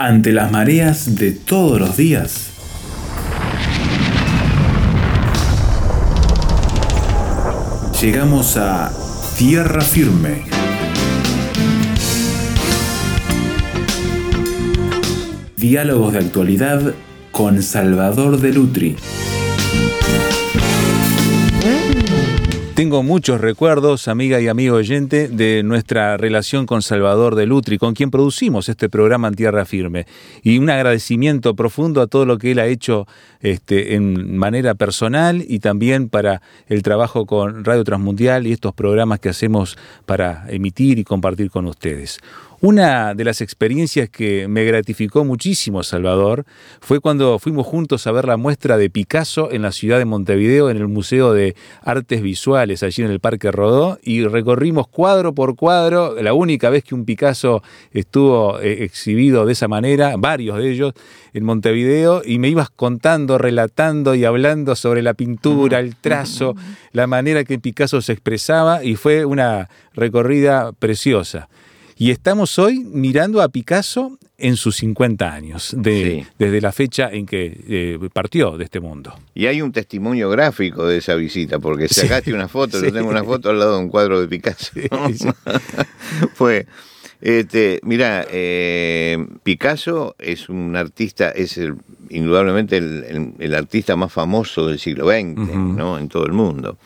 ante las mareas de todos los días. Llegamos a tierra firme. Diálogos de actualidad con Salvador de Lutri. Tengo muchos recuerdos, amiga y amigo oyente, de nuestra relación con Salvador de Lutri, con quien producimos este programa en Tierra Firme. Y un agradecimiento profundo a todo lo que él ha hecho este, en manera personal y también para el trabajo con Radio Transmundial y estos programas que hacemos para emitir y compartir con ustedes. Una de las experiencias que me gratificó muchísimo, Salvador, fue cuando fuimos juntos a ver la muestra de Picasso en la ciudad de Montevideo, en el Museo de Artes Visuales, allí en el Parque Rodó, y recorrimos cuadro por cuadro, la única vez que un Picasso estuvo eh, exhibido de esa manera, varios de ellos, en Montevideo, y me ibas contando, relatando y hablando sobre la pintura, el trazo, la manera que Picasso se expresaba, y fue una recorrida preciosa. Y estamos hoy mirando a Picasso en sus 50 años, desde la fecha en que eh, partió de este mundo. Y hay un testimonio gráfico de esa visita, porque sacaste una foto, yo tengo una foto al lado de un cuadro de Picasso. Fue, este, mira, eh, Picasso es un artista, es indudablemente el, artista más famoso del siglo XX, ¿no? En todo el mundo.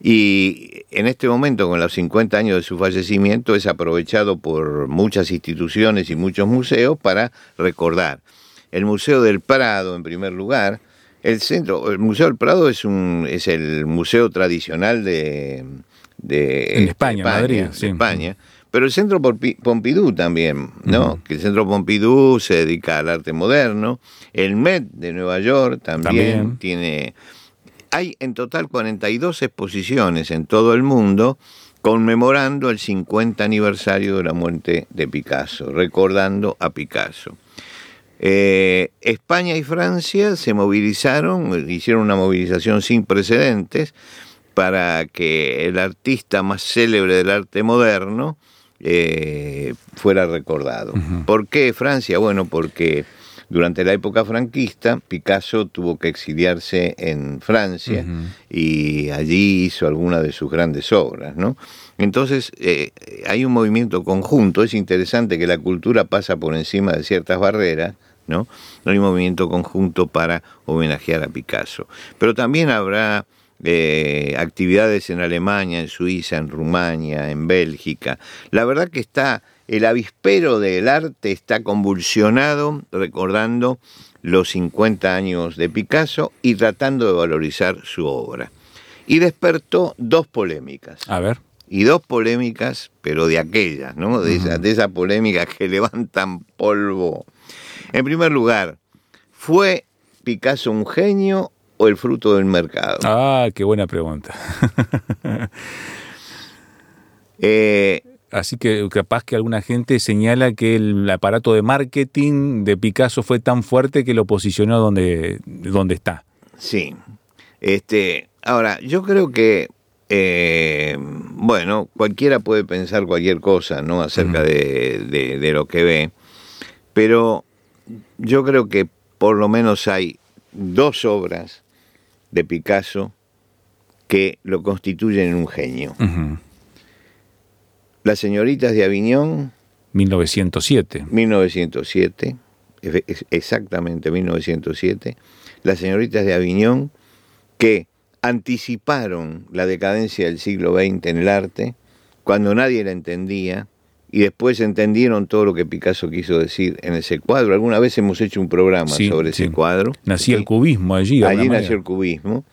Y en este momento, con los 50 años de su fallecimiento, es aprovechado por muchas instituciones y muchos museos para recordar. El Museo del Prado, en primer lugar, el centro, el Museo del Prado es un es el museo tradicional de, de España, Madrid, España. Pero el Centro Pompidou también, ¿no? Que el Centro Pompidou se dedica al arte moderno. El Met de Nueva York también. tiene hay en total 42 exposiciones en todo el mundo conmemorando el 50 aniversario de la muerte de Picasso, recordando a Picasso. Eh, España y Francia se movilizaron, hicieron una movilización sin precedentes para que el artista más célebre del arte moderno eh, fuera recordado. ¿Por qué Francia? Bueno, porque durante la época franquista, Picasso tuvo que exiliarse en Francia y allí hizo algunas de sus grandes obras, ¿no? Entonces, eh, hay un movimiento conjunto, es interesante que la cultura pasa por encima de ciertas barreras, ¿no? No hay un movimiento conjunto para homenajear a Picasso. Pero también habrá eh, actividades en Alemania, en Suiza, en Rumania, en Bélgica. La verdad que está el avispero del arte está convulsionado recordando los 50 años de Picasso y tratando de valorizar su obra. Y despertó dos polémicas. A ver. Y dos polémicas, pero de aquellas, ¿no? De, esas de esa polémica que levantan polvo. En primer lugar, ¿fue Picasso un genio o el fruto del mercado? Ah, qué buena pregunta. eh, Así que capaz que alguna gente señala que el aparato de marketing de Picasso fue tan fuerte que lo posicionó donde, donde está. Sí. Este, ahora, yo creo que, eh, bueno, cualquiera puede pensar cualquier cosa, ¿no? Acerca de, de lo que ve, pero yo creo que por lo menos hay dos obras de Picasso que lo constituyen un genio. Las señoritas de Aviñón. 1907. 1907, exactamente 1907. Las señoritas de Aviñón que anticiparon la decadencia del siglo XX en el arte cuando nadie la entendía y después entendieron todo lo que Picasso quiso decir en ese cuadro. Alguna vez hemos hecho un programa sobre ese cuadro. Nació el cubismo allí. Allí nació el cubismo.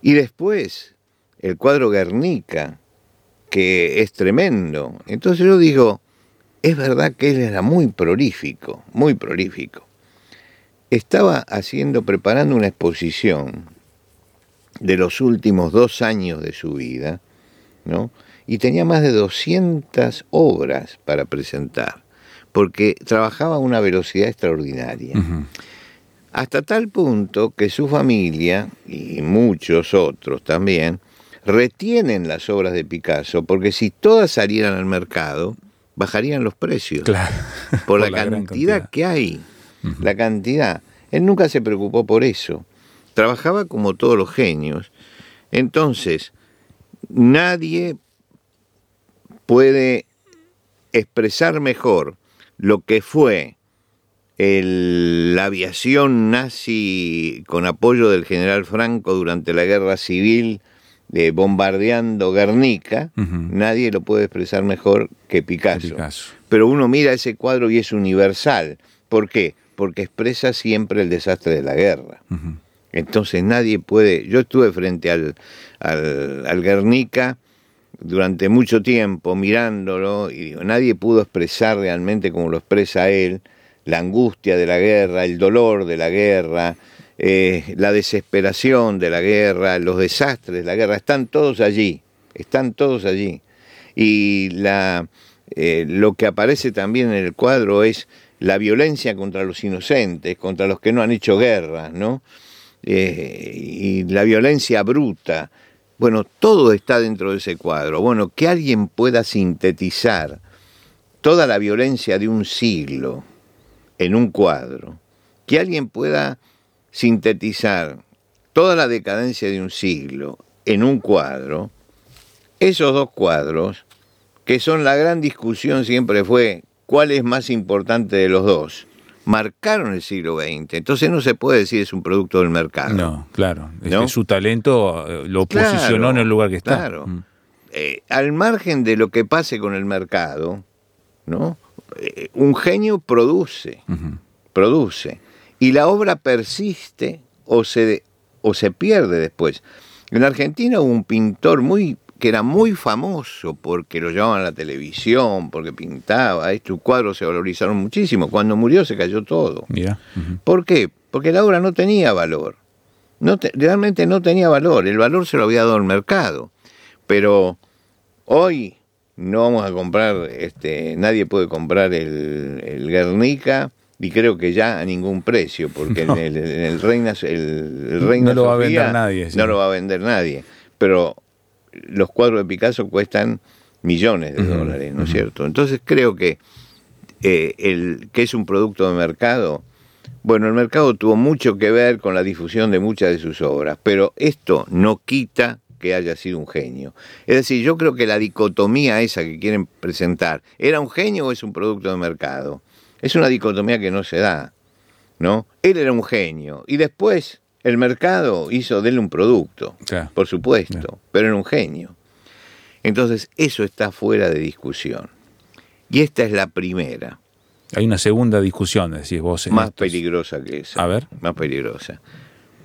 Y después el cuadro Guernica, que es tremendo. Entonces yo digo, es verdad que él era muy prolífico, muy prolífico. Estaba haciendo, preparando una exposición de los últimos dos años de su vida, ¿no? Y tenía más de 200 obras para presentar, porque trabajaba a una velocidad extraordinaria. Hasta tal punto que su familia, y muchos otros también, retienen las obras de Picasso, porque si todas salieran al mercado, bajarían los precios. Claro. por, la, cantidad, que hay. La cantidad. Él nunca se preocupó por eso. Trabajaba como todos los genios. Entonces, nadie puede expresar mejor lo que fue la aviación nazi con apoyo del general Franco durante la guerra civil de bombardeando Guernica, nadie lo puede expresar mejor que Picasso. Pero uno mira ese cuadro y es universal. ¿Por qué? Porque expresa siempre el desastre de la guerra. Entonces nadie puede... Yo estuve frente al, al, al Guernica durante mucho tiempo mirándolo y digo, nadie pudo expresar realmente como lo expresa él la angustia de la guerra, el dolor de la guerra, eh, la desesperación de la guerra, los desastres de la guerra, están todos allí, están todos allí. Y la, eh, lo que aparece también en el cuadro es la violencia contra los inocentes, contra los que no han hecho guerra, ¿no? Eh, y la violencia bruta. Bueno, todo está dentro de ese cuadro. Bueno, que alguien pueda sintetizar toda la violencia de un siglo, en un cuadro, que alguien pueda sintetizar toda la decadencia de un siglo en un cuadro, esos dos cuadros, que son la gran discusión siempre fue cuál es más importante de los dos, marcaron el siglo XX. Entonces no se puede decir es un producto del mercado. No, claro. su talento eh, lo posicionó en el lugar que está. Claro. Mm. Eh, al margen de lo que pase con el mercado, ¿no? Eh, un genio produce, produce, y la obra persiste o se, o se pierde después. En Argentina hubo un pintor muy que era muy famoso porque lo llevaban a la televisión, porque pintaba, estos cuadros se valorizaron muchísimo. Cuando murió se cayó todo. ¿Por qué? Porque la obra no tenía valor. No realmente no tenía valor. El valor se lo había dado el mercado. Pero hoy no vamos a comprar, este, nadie puede comprar el, Guernica y creo que ya a ningún precio, porque en, el, en, Reina, el, Reina no lo va a vender nadie. No lo va a vender nadie. Pero los cuadros de Picasso cuestan millones de dólares, ¿no es cierto? Entonces creo que eh, el que es un producto de mercado, bueno, el mercado tuvo mucho que ver con la difusión de muchas de sus obras, pero esto no quita que haya sido un genio. Es decir, yo creo que la dicotomía esa que quieren presentar, ¿era un genio o es un producto de mercado? Es una dicotomía que no se da, ¿no? Él era un genio y después el mercado hizo de él un producto, por supuesto, pero era un genio. Entonces, eso está fuera de discusión. Y esta es la primera. Hay una segunda discusión, decís vos. más peligrosa que esa. A ver. Más peligrosa.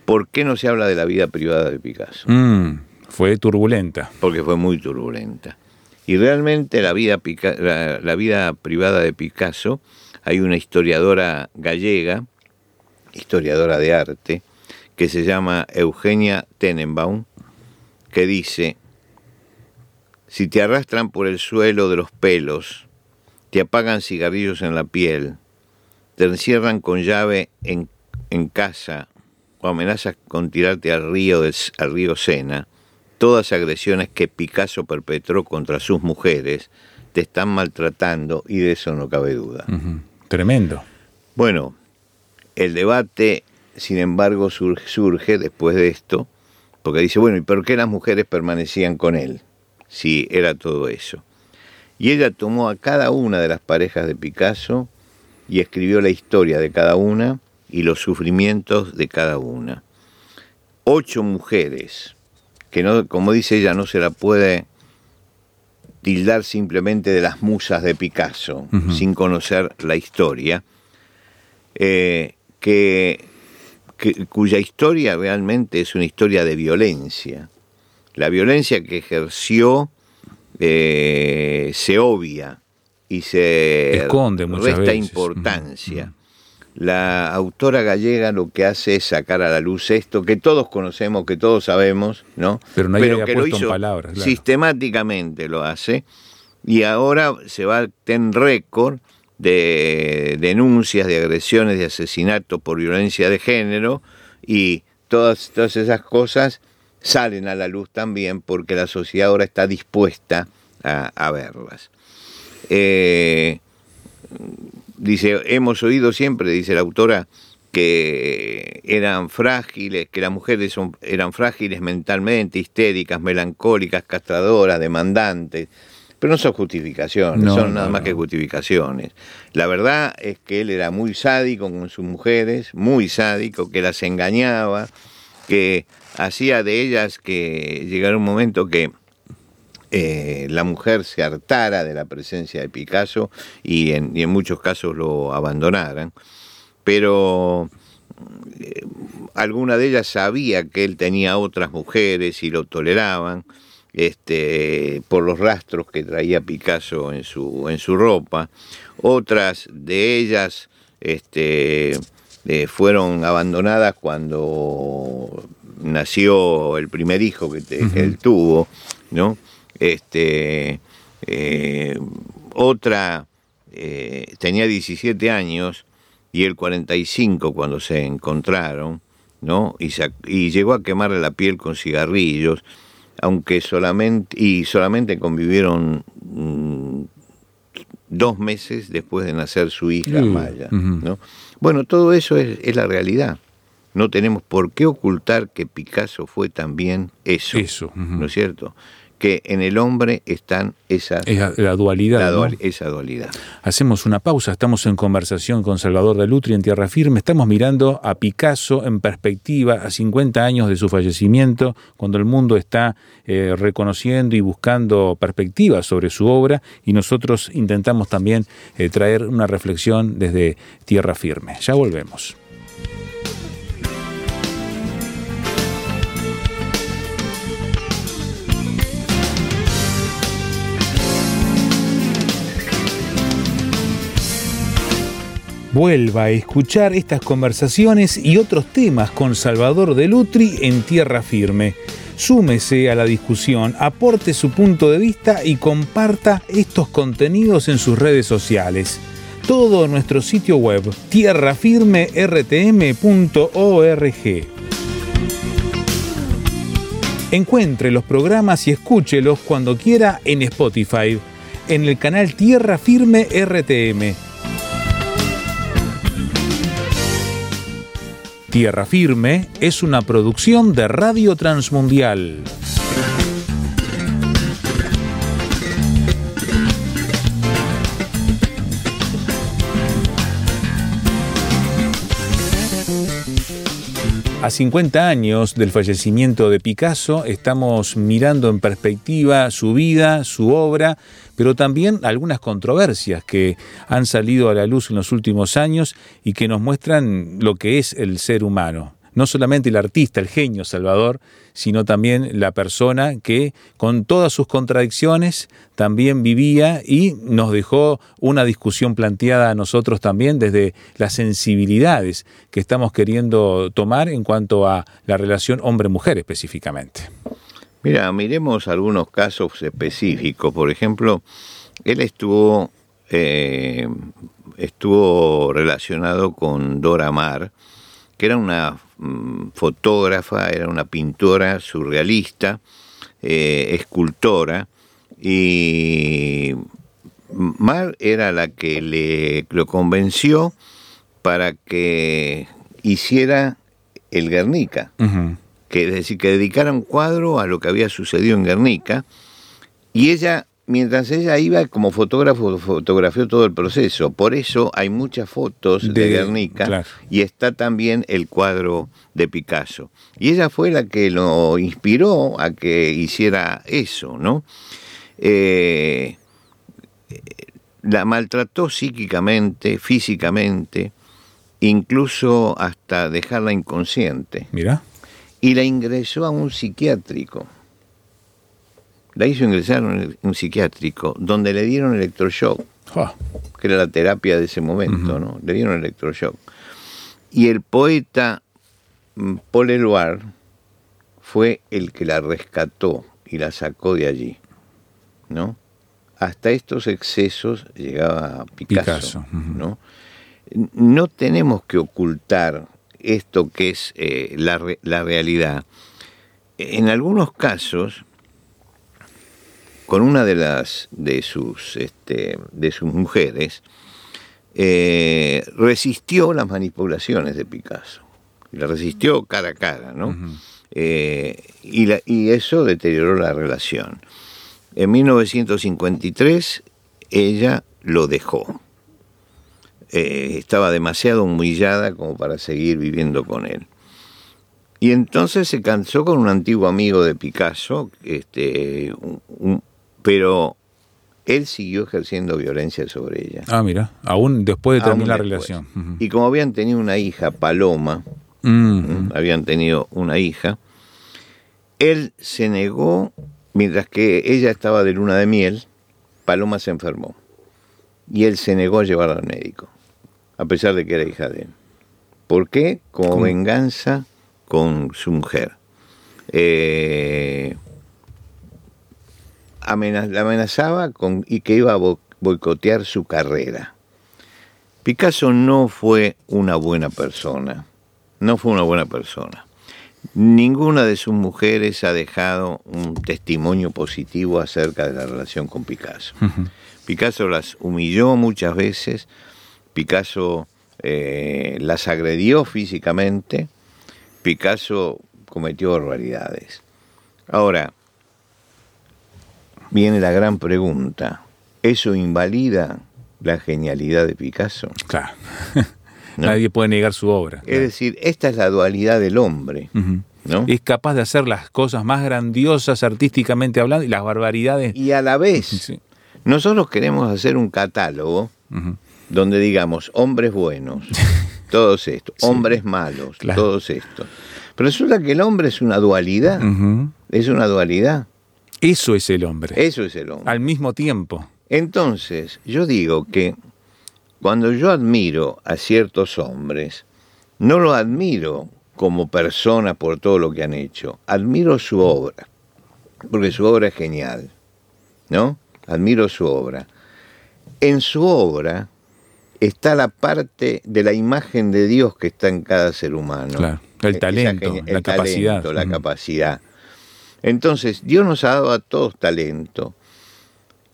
¿Por qué no se habla de la vida privada de Picasso? Mm. Fue turbulenta. Porque fue muy turbulenta. Y realmente la vida, la, vida privada de Picasso, hay una historiadora gallega, historiadora de arte, que se llama Eugenia Tenenbaum, que dice, si te arrastran por el suelo de los pelos, te apagan cigarrillos en la piel, te encierran con llave en, casa o amenazas con tirarte al río, al río Sena, todas agresiones que Picasso perpetró contra sus mujeres te están maltratando y de eso no cabe duda. Tremendo. Bueno, el debate, sin embargo, surge, después de esto, porque dice, bueno, ¿y por qué las mujeres permanecían con él? Si era todo eso. Y ella tomó a cada una de las parejas de Picasso y escribió la historia de cada una y los sufrimientos de cada una. Ocho mujeres que no, como dice ella, no se la puede tildar simplemente de las musas de Picasso, sin conocer la historia, eh, que, cuya historia realmente es una historia de violencia. La violencia que ejerció eh, se obvia y se Esconde resta importancia la autora gallega lo que hace es sacar a la luz esto que todos conocemos, que todos sabemos, ¿no? Pero, no que lo hizo palabras, sistemáticamente lo hace y ahora se va a ten récord de denuncias de agresiones, de asesinatos por violencia de género y todas, todas esas cosas salen a la luz también porque la sociedad ahora está dispuesta a, verlas. Eh, dice, hemos oído siempre, dice la autora, que eran frágiles, que las mujeres son, eran frágiles mentalmente, histéricas, melancólicas, castradoras, demandantes. Pero no son justificaciones, son nada más que justificaciones. La verdad es que él era muy sádico con sus mujeres, muy sádico, que las engañaba, que hacía de ellas que llegara un momento que eh, la mujer se hartara de la presencia de Picasso y en, y en muchos casos lo abandonaran. Pero eh, alguna de ellas sabía que él tenía otras mujeres y lo toleraban este, por los rastros que traía Picasso en su, en su ropa. Otras de ellas este, eh, fueron abandonadas cuando nació el primer hijo que, él tuvo, ¿no? Este, eh, otra eh, tenía 17 años y el 45 cuando se encontraron, ¿no? Y, y llegó a quemarle la piel con cigarrillos aunque solamente, y solamente convivieron mm, dos meses después de nacer su hija mm, Maya. ¿no? Bueno, todo eso es, la realidad. No tenemos por qué ocultar que Picasso fue también eso, eso ¿no es cierto? Que en el hombre están esas la, dualidad. Esa dualidad. Hacemos una pausa, estamos en conversación con Salvador de Lutri en Tierra Firme, estamos mirando a Picasso en perspectiva a 50 años de su fallecimiento, cuando el mundo está eh, reconociendo y buscando perspectivas sobre su obra y nosotros intentamos también eh, traer una reflexión desde Tierra Firme. Ya volvemos. Vuelva a escuchar estas conversaciones y otros temas con Salvador de Lutri en Tierra Firme. Súmese a la discusión, aporte su punto de vista y comparta estos contenidos en sus redes sociales. Todo nuestro sitio web tierrafirmertm.org. Encuentre los programas y escúchelos cuando quiera en Spotify, en el canal Tierra Firme RTM Tierra Firme es una producción de Radio Transmundial. A 50 años del fallecimiento de Picasso, estamos mirando en perspectiva su vida, su obra, pero también algunas controversias que han salido a la luz en los últimos años y que nos muestran lo que es el ser humano no solamente el artista, el genio Salvador, sino también la persona que con todas sus contradicciones también vivía y nos dejó una discusión planteada a nosotros también desde las sensibilidades que estamos queriendo tomar en cuanto a la relación hombre-mujer específicamente. Mira, miremos algunos casos específicos. Por ejemplo, él estuvo, eh, estuvo relacionado con Dora Maar, que era una Mm, fotógrafa, era una pintora surrealista, eh, escultora, y Mar era la que le lo convenció para que hiciera el Guernica, que es decir, que dedicara un cuadro a lo que había sucedido en Guernica, y ella mientras ella iba como fotógrafo, fotografió todo el proceso. Por eso hay muchas fotos de, Guernica y está también el cuadro de Picasso. Y ella fue la que lo inspiró a que hiciera eso, ¿no? Eh, la maltrató psíquicamente, físicamente, incluso hasta dejarla inconsciente. Mira. Y la ingresó a un psiquiátrico la hizo ingresar en un psiquiátrico, donde le dieron electroshock, que era la terapia de ese momento, ¿no? Le dieron electroshock. Y el poeta mm, Paul Eluard fue el que la rescató y la sacó de allí, ¿no? Hasta estos excesos llegaba Picasso, ¿no? No tenemos que ocultar esto que es eh, la, la realidad. En algunos casos, con una de las de sus este, de sus mujeres eh, resistió las manipulaciones de Picasso. La resistió cara a cara, ¿no? Eh, y, y eso deterioró la relación. En 1953 ella lo dejó. Eh, estaba demasiado humillada como para seguir viviendo con él. Y entonces se cansó con un antiguo amigo de Picasso, este, pero él siguió ejerciendo violencia sobre ella. Ah, mira, aún después de terminar la relación. Y como habían tenido una hija, Paloma, mm. habían tenido una hija, él se negó, mientras que ella estaba de luna de miel, Paloma se enfermó. Y él se negó a llevarla al médico, a pesar de que era hija de él. ¿Por qué? Como venganza con su mujer. Eh, la amenazaba con, y que iba a boicotear su carrera. Picasso no fue una buena persona, no fue una buena persona. Ninguna de sus mujeres ha dejado un testimonio positivo acerca de la relación con Picasso. Picasso las humilló muchas veces, Picasso eh, las agredió físicamente, Picasso cometió barbaridades. Ahora, viene la gran pregunta. ¿Eso invalida la genialidad de Picasso? Claro. Nadie puede negar su obra. Es decir, esta es la dualidad del hombre. ¿no? Es capaz de hacer las cosas más grandiosas artísticamente hablando y las barbaridades. Y a la vez, nosotros queremos hacer un catálogo donde digamos hombres buenos, todos estos, hombres malos, todos estos. Pero resulta que el hombre es una dualidad, es una dualidad. Eso es el hombre. Eso es el hombre. Al mismo tiempo. Entonces, yo digo que cuando yo admiro a ciertos hombres, no lo admiro como persona por todo lo que han hecho, admiro su obra, porque su obra es genial, ¿no? Admiro su obra. En su obra está la parte de la imagen de Dios que está en cada ser humano. Claro, el talento, la capacidad. la capacidad. Entonces, Dios nos ha dado a todos talento.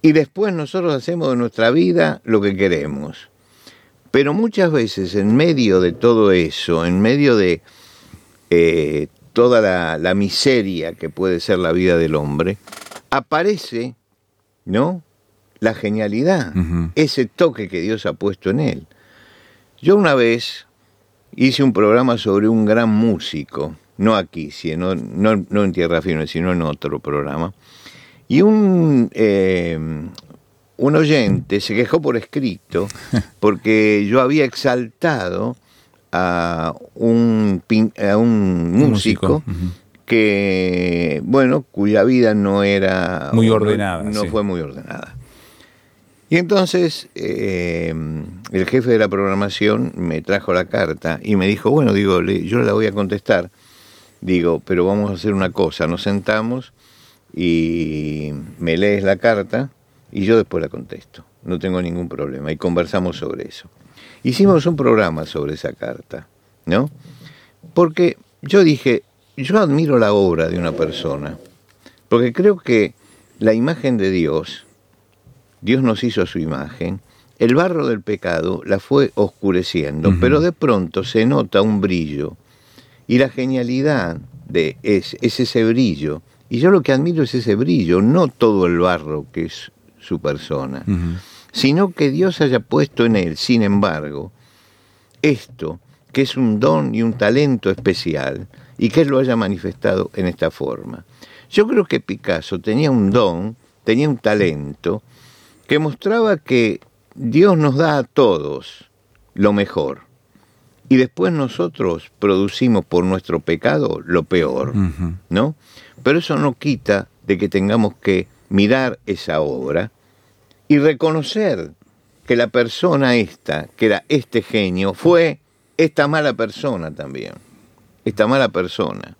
Y después nosotros hacemos de nuestra vida lo que queremos. Pero muchas veces en medio de todo eso, en medio de eh, toda la, miseria que puede ser la vida del hombre, aparece, ¿no? La genialidad, ese toque que Dios ha puesto en él. Yo una vez hice un programa sobre un gran músico, no aquí, sino, no, no en Tierra Firme, sino en otro programa. Y un, eh, un oyente se quejó por escrito porque yo había exaltado a un, a un músico, que, bueno, cuya vida no era... Muy ordenada. No, fue muy ordenada. Y entonces eh, el jefe de la programación me trajo la carta y me dijo, bueno, digo, yo la voy a contestar digo, pero vamos a hacer una cosa, nos sentamos y me lees la carta y yo después la contesto, no tengo ningún problema, y conversamos sobre eso. Hicimos un programa sobre esa carta, ¿no? Porque yo dije, yo admiro la obra de una persona, porque creo que la imagen de Dios, Dios nos hizo su imagen, el barro del pecado la fue oscureciendo, pero de pronto se nota un brillo y la genialidad de es, ese brillo. Y yo lo que admiro es ese brillo, no todo el barro que es su persona, sino que Dios haya puesto en él, sin embargo, esto, que es un don y un talento especial, y que él lo haya manifestado en esta forma. Yo creo que Picasso tenía un don, tenía un talento, que mostraba que Dios nos da a todos lo mejor y después nosotros producimos por nuestro pecado lo peor, ¿no? Pero eso no quita de que tengamos que mirar esa obra y reconocer que la persona esta, que era este genio, fue esta mala persona también, esta mala persona.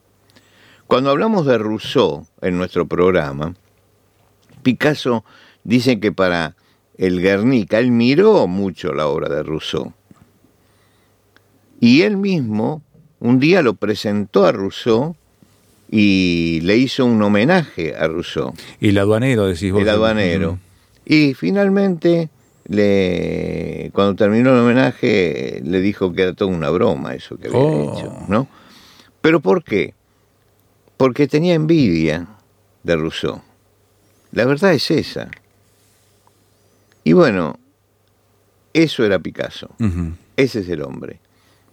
Cuando hablamos de Rousseau en nuestro programa, Picasso dice que para el Guernica, él miró mucho la obra de Rousseau y él mismo un día lo presentó a Rousseau y le hizo un homenaje a Rousseau. Y el aduanero, decís vos. El aduanero. Y finalmente le, cuando terminó el homenaje, le dijo que era toda una broma eso que había Oh. dicho, ¿no? ¿Pero por qué? Porque tenía envidia de Rousseau. La verdad es esa. Y bueno, eso era Picasso. Ese es el hombre.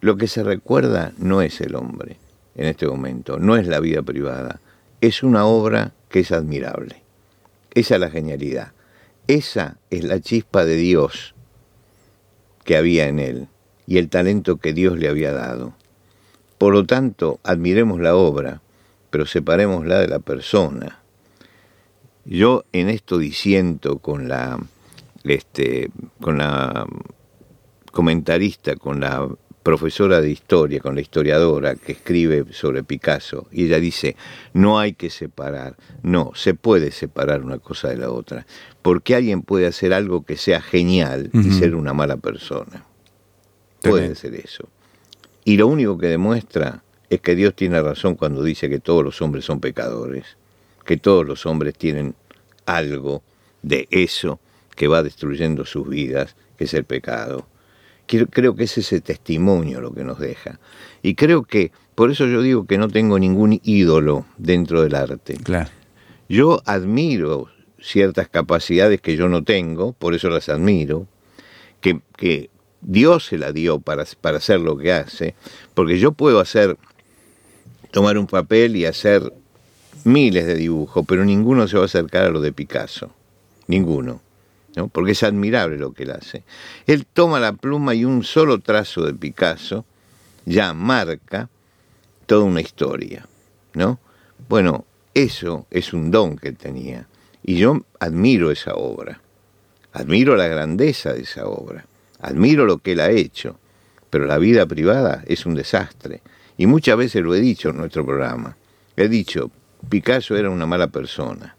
Lo que se recuerda no es el hombre en este momento, no es la vida privada. Es una obra que es admirable. Esa es la genialidad. Esa es la chispa de Dios que había en él y el talento que Dios le había dado. Por lo tanto, admiremos la obra, pero separémosla de la persona. Yo en esto disiento con la, este, con la comentarista, con la profesora de historia, con la historiadora que escribe sobre Picasso, y ella dice, no hay que separar, no, se puede separar una cosa de la otra, porque alguien puede hacer algo que sea genial y ser una mala persona. Puede ser eso. Y lo único que demuestra es que Dios tiene razón cuando dice que todos los hombres son pecadores, que todos los hombres tienen algo de eso que va destruyendo sus vidas, que es el pecado. Creo que es ese testimonio lo que nos deja. Y creo que, por eso yo digo que no tengo ningún ídolo dentro del arte. Claro. Yo admiro ciertas capacidades que yo no tengo, por eso las admiro, que, que Dios se la dio para, para hacer lo que hace, porque yo puedo hacer, tomar un papel y hacer miles de dibujos, pero ninguno se va a acercar a lo de Picasso, ninguno, ¿no? porque es admirable lo que él hace. Él toma la pluma y un solo trazo de Picasso ya marca toda una historia, ¿no? Bueno, eso es un don que tenía. Y yo admiro esa obra. Admiro la grandeza de esa obra. Admiro lo que él ha hecho. Pero la vida privada es un desastre. Y muchas veces lo he dicho en nuestro programa. He dicho, Picasso era una mala persona.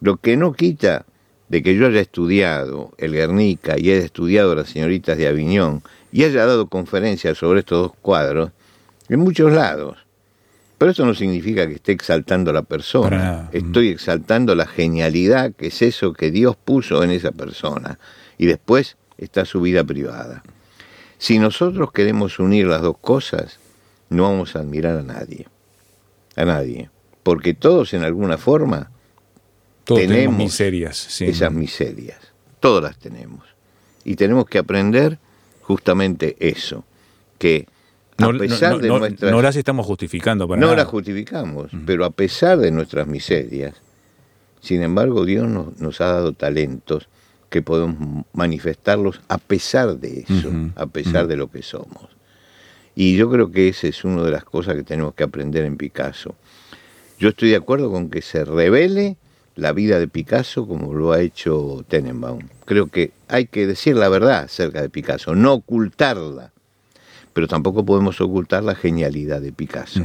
Lo que no quita de que yo haya estudiado el Guernica y haya estudiado las señoritas de Aviñón y haya dado conferencias sobre estos dos cuadros en muchos lados. Pero eso no significa que esté exaltando a la persona. Estoy exaltando la genialidad que es eso que Dios puso en esa persona. Y después está su vida privada. Si nosotros queremos unir las dos cosas, no vamos a admirar a nadie. A nadie. Porque todos en alguna forma Todos tenemos, miserias. sí. esas miserias. Todas las tenemos. Y tenemos que aprender justamente eso. Que a No, pesar no- de nuestras... no las estamos justificando para no nada. las justificamos, pero a pesar de nuestras miserias, sin embargo Dios nos, nos ha dado talentos que podemos manifestarlos a pesar de eso, a pesar de lo que somos. Y yo creo que esa es una de las cosas que tenemos que aprender en Picasso. Yo estoy de acuerdo con que se revele la vida de Picasso como lo ha hecho Tenenbaum. Creo que hay que decir la verdad acerca de Picasso, no ocultarla, pero tampoco podemos ocultar la genialidad de Picasso.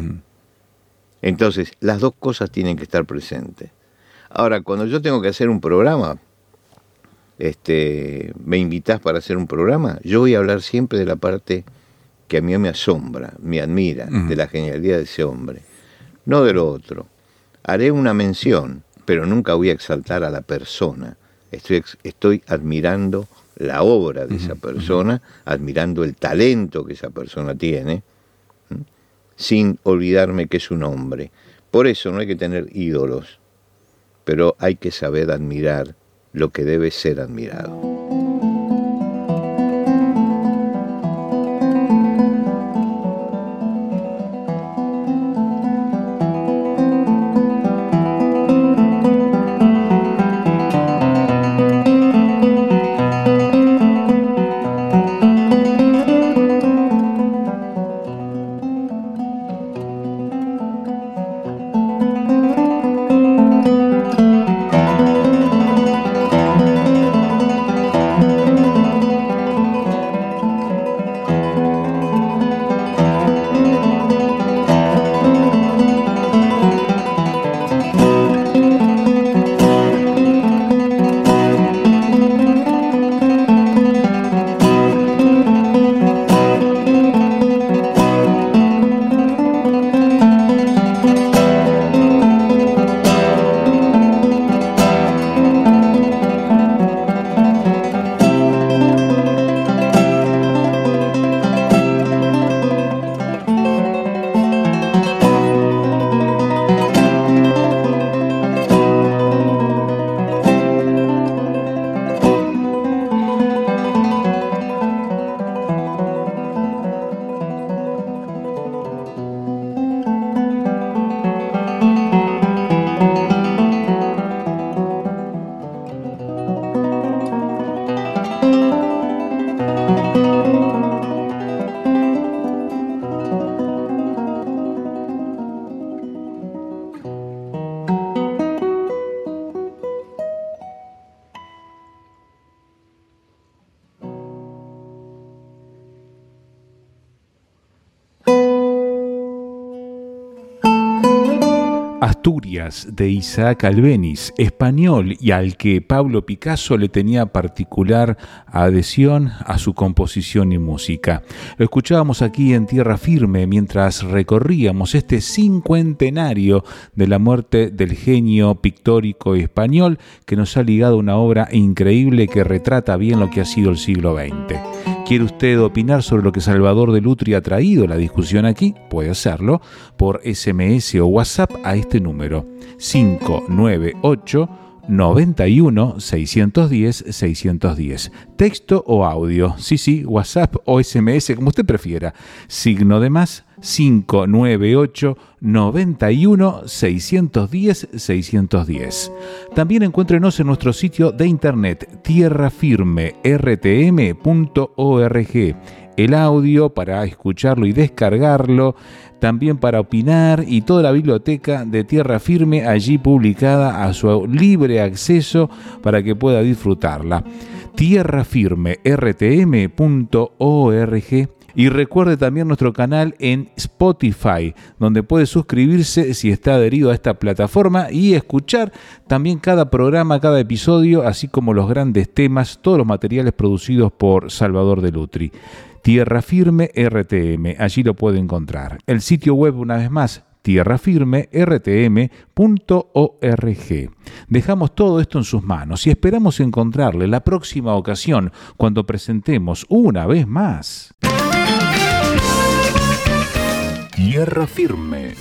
Entonces, las dos cosas tienen que estar presentes. Ahora, cuando yo tengo que hacer un programa, este, me invitas para hacer un programa, yo voy a hablar siempre de la parte que a mí me asombra, me admira, de la genialidad de ese hombre, no de lo otro. Haré una mención, pero nunca voy a exaltar a la persona. Estoy, estoy admirando la obra de esa persona, admirando el talento que esa persona tiene, sin olvidarme que es un hombre. Por eso no hay que tener ídolos, pero hay que saber admirar lo que debe ser admirado. De Isaac Albeniz, español y al que Pablo Picasso le tenía particular adhesión a su composición y música. Lo escuchábamos aquí en Tierra Firme mientras recorríamos este cincuentenario de la muerte del genio pictórico español que nos ha ligado una obra increíble que retrata bien lo que ha sido el siglo XX. ¿Quiere usted opinar sobre lo que Salvador de Lutri ha traído la discusión aquí? Puede hacerlo por SMS o WhatsApp a este número 598 91 610 610. Texto o audio. Sí, sí, WhatsApp o SMS, como usted prefiera. Signo de más 598 91 610 610. También encuéntrenos en nuestro sitio de internet tierrafirmertm.org. El audio para escucharlo y descargarlo, también para opinar y toda la biblioteca de Tierra Firme allí publicada a su libre acceso para que pueda disfrutarla. tierrafirmertm.org y recuerde también nuestro canal en Spotify, donde puede suscribirse si está adherido a esta plataforma y escuchar también cada programa, cada episodio, así como los grandes temas, todos los materiales producidos por Salvador de Lutri. Tierra Firme RTM, allí lo puede encontrar. El sitio web, una vez más, tierrafirmertm.org. Dejamos todo esto en sus manos y esperamos encontrarle la próxima ocasión cuando presentemos una vez más. Tierra Firme.